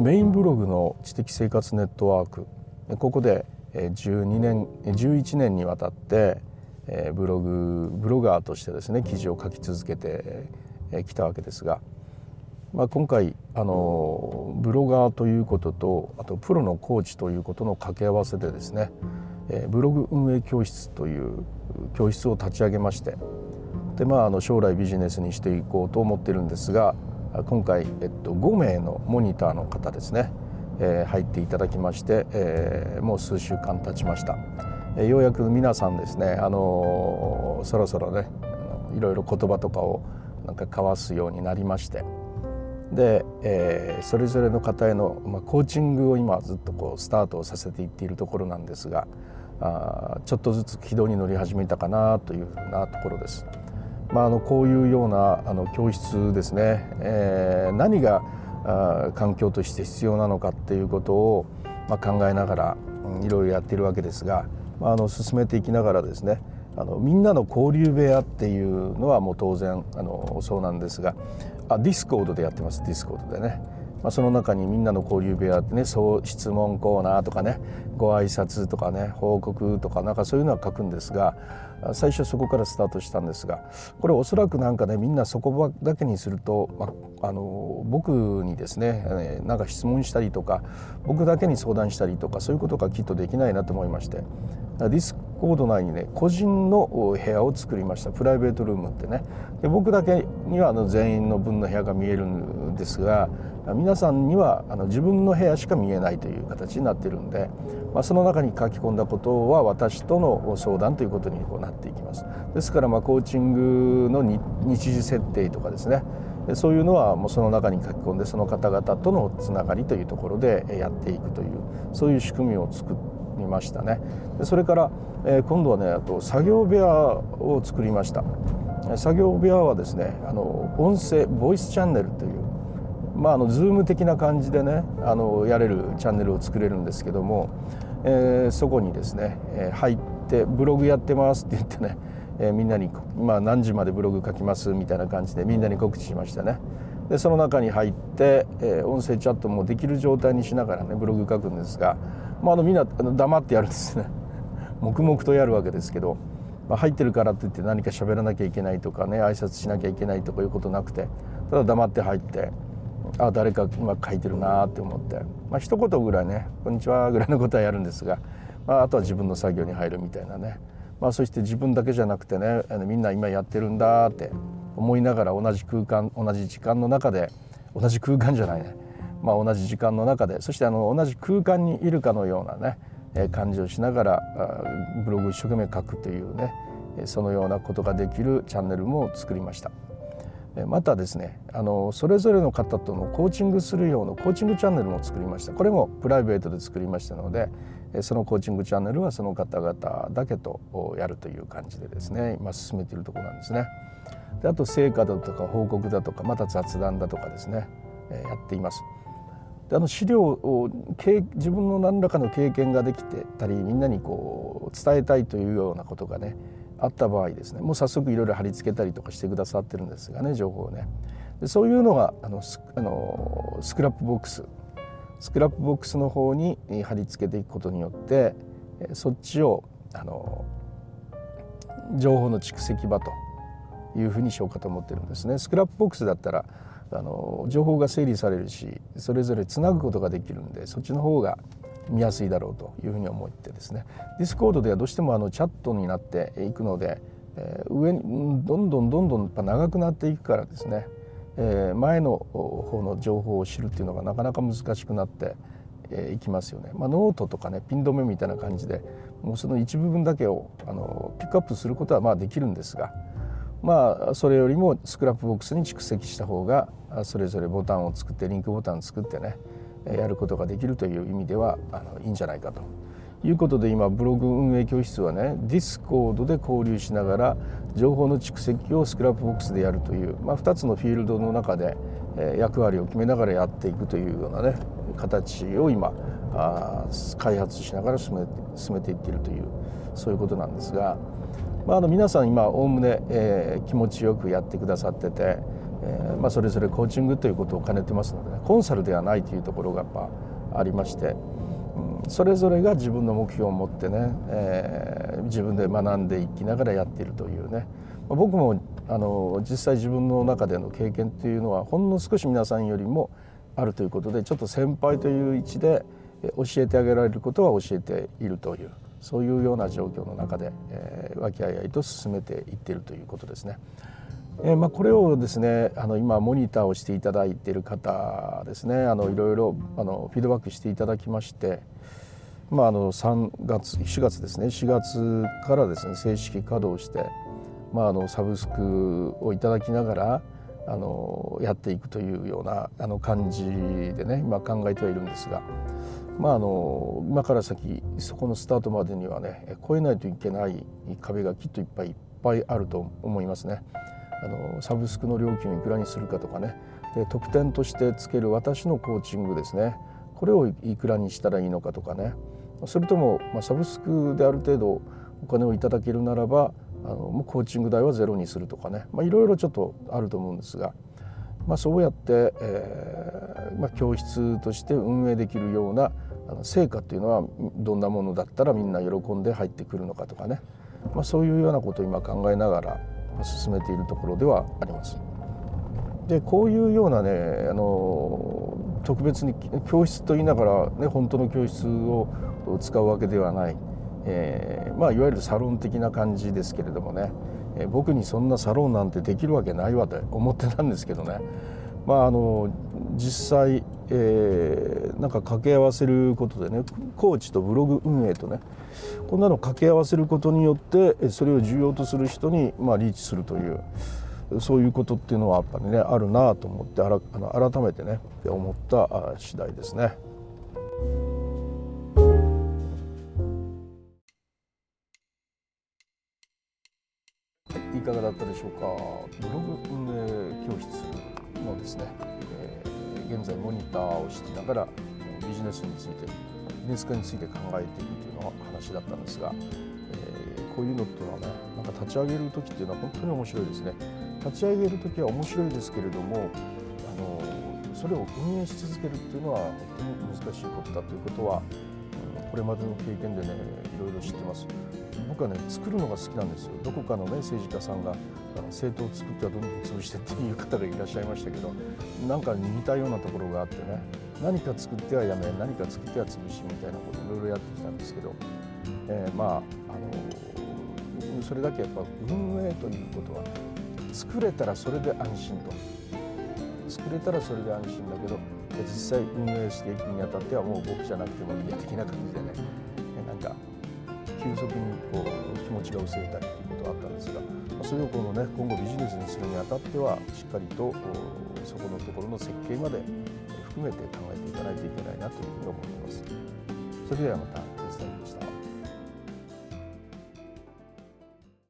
メインブログの知的生活ネットワーク。ここで12年11年にわたってブログブロガーとしてですね記事を書き続けてきたわけですが、まあ、今回あのブロガーということとあとプロのコーチということの掛け合わせでですねブログ運営教室という教室を立ち上げましてで、まあ、あの将来ビジネスにしていこうと思ってるんですが今回、えっと、5名のモニターの方ですね、えー、入っていただきまして、えー、もう数週間経ちました、えー、ようやく皆さんですね、あのそろそろねいろいろ言葉とかをなんか交わすようになりましてで、え、それぞれの方への、まあ、コーチングを今ずっとこうスタートをさせていっているところなんですがあちょっとずつ軌道に乗り始めたかなというふうなところです。まあ、あのこういうようなあの教室ですね、えー、何が環境として必要なのかっていうことを、まあ、考えながら、うん、いろいろやっているわけですが、まあ、あの進めていきながらですねあのみんなの交流部屋っていうのはもう当然あのそうなんですがあ Discord でやってます Discord でね。まあ、その中にみんなの交流部屋ってねそう質問コーナーとかねご挨拶とかね報告とかなんかそういうのは書くんですが最初そこからスタートしたんですがこれおそらくなんかねみんなそこだけにすると、まあ、あの僕にですねなんか質問したりとか僕だけに相談したりとかそういうことがきっとできないなと思いまして Discord 内にね個人の部屋を作りました。プライベートルームってね。で僕だけにはあの全員の分の部屋が見えるんですが皆さんにはあの自分の部屋しか見えないという形になってるんで、まあ、その中に書き込んだことは私との相談ということにこうなっていきます。ですからまあコーチングの日時設定とかですね。そういうのはもうその中に書き込んでその方々とのつながりというところでやっていくというそういう仕組みを作ってりましたね。でそれから、え今度はねあと作業部屋を作りました。作業部屋はですねあの音声ボイスチャンネルというまあ、あの Zoom 的な感じでねあのやれるチャンネルを作れるんですけども、えー、そこにですね、えー、入ってブログやってますって言ってね、えー、みんなに今何時までブログ書きますみたいな感じでみんなに告知しましたね。でその中に入って、えー、音声チャットもできる状態にしながらねブログ書くんですが、まあ、あのみんな黙ってやるんですね。黙々とやるわけですけど、まあ、入ってるからといって何か喋らなきゃいけないとかね挨拶しなきゃいけないとかいうことなくてただ黙って入ってあ誰か今書いてるなって思って、まあ一言ぐらいね「こんにちは」ぐらいのことはやるんですが、まあ、あとは自分の作業に入るみたいなね、まあ、そして自分だけじゃなくてねみんな今やってるんだって思いながら同じ空間同じ時間の中で同じ空間じゃないね、まあ、同じ時間の中でそしてあの同じ空間にいるかのようなね感じをしながらブログを一生懸命書くというねそのようなことができるチャンネルも作りました。またですねあのそれぞれの方とのコーチングするようなコーチングチャンネルも作りましたこれもプライベートで作りましたのでそのコーチングチャンネルはその方々だけとやるという感じでですね今進めているところなんですね。であと成果だとか報告だとかまた雑談だとかですねやっています。であの資料を自分の何らかの経験ができてたりみんなにこう伝えたいというようなことがねあった場合ですねもう早速いろいろ貼り付けたりとかしてくださってるんですがね情報をね。でそういうのがあのスあの Scrapbox Scrapbox の方に貼り付けていくことによってそっちをあの情報の蓄積場というふうにしようかと思ってるんですね。 Scrapbox だったらあの情報が整理されるしそれぞれつなぐことができるんでそっちの方が見やすいだろうというふうに思ってですね Discord ではどうしてもあのチャットになっていくので、えー、上にどんどんどんどんやっぱ長くなっていくからですね、えー、前の方の情報を知るっていうのがなかなか難しくなっていきますよね、まあ、ノートとかねピン止めみたいな感じでもうその一部分だけをあのピックアップすることはまあできるんですがまあそれよりも Scrapbox に蓄積した方がそれぞれボタンを作ってリンクボタンを作ってねやることができるという意味ではあのいいんじゃないかと。いうことで今ブログ運営教室はね Discord で交流しながら情報の蓄積を Scrapbox でやるという、まあ、2つのフィールドの中で役割を決めながらやっていくというようなね形を今あ開発しながら進め進めていっているというそういうことなんですが、まあ、あの皆さん今おおむね、えー、気持ちよくやってくださっててえーまあ、それぞれコーチングということを兼ねてますので、ね、コンサルではないというところがやっぱありまして、それぞれが自分の目標を持ってね、えー、自分で学んでいきながらやっているというね、ま、僕もあの実際自分の中での経験というのはほんの少し皆さんよりもあるということでちょっと先輩という位置で教えてあげられることは教えているというそういうような状況の中で、えー、和気あいあいと進めていっているということですね。えまあ、これをですねあの今モニターをしていただいている方ですねあのいろいろあのフィードバックしていただきまして、まあ、あの3月4月ですね4月からですね正式稼働して、まあ、あのサブスクをいただきながらあのやっていくというようなあの感じでね今考えてはいるんですが。まあ、あの今から先そこのスタートまでにはね超えないといけない壁がきっといっぱいいっぱいあると思いますね。あのサブスクの料金をいくらにするかとかね。で特典としてつける私のコーチングですね。これをいくらにしたらいいのかとかね。それとも、まあ、サブスクである程度お金をいただけるならばあのもうコーチング代はゼロにするとかね、まあ、いろいろちょっとあると思うんですが、まあ、そうやって、えーまあ、教室として運営できるような成果っていうのはどんなものだったらみんな喜んで入ってくるのかとかね、まあ、そういうようなことを今考えながら進めているところではあります。でこういうようなねあの特別に教室と言いながら、ね、本当の教室を使うわけではない、えーまあ、いわゆるサロン的な感じですけれどもね、え、僕にそんなサロンなんてできるわけないわと思ってたんですけどね、まあ、あの実際、えー、なんか掛け合わせることでねコーチとブログ運営とねこんなの掛け合わせることによってそれを重要とする人に、まあ、リーチするというそういうことっていうのはやっぱりねあるなと思ってあらあの改めてね思った次第ですね。いかがだったでしょうか？ブログ運営教室のですね、えー、現在モニターをしながらビジネスについてビジネス化について考えていくというのが話だったんですが、えー、こういうのっていうのはねなんか立ち上げる時っていうのは本当に面白いですね。立ち上げる時は面白いですけれどもあのそれを運営し続けるっていうのは本当に難しいことだということは、うん、これまでの経験でねいろいろ知ってます。僕はね作るのが好きなんですよ。どこかのね政治家さんが政党を作ってはどんどん潰してっていう方がいらっしゃいましたけどなんか似たようなところがあってね何か作ってはやめ何か作っては潰しみたいなこといろいろやってきたんですけど、えー、まああのそれだけやっぱ運営ということは作れたらそれで安心と。作れたらそれで安心だけど実際運営していくにあたってはもう僕じゃなくてもいいや的な感じでねなんか急速にちが薄れたりということはあったんですがそれをこの、ね、今後ビジネスにするにあたってはしっかりとそこのところの設計まで含めて考えていかないといけないなというふうに思っています。それではまた、デジタルでした。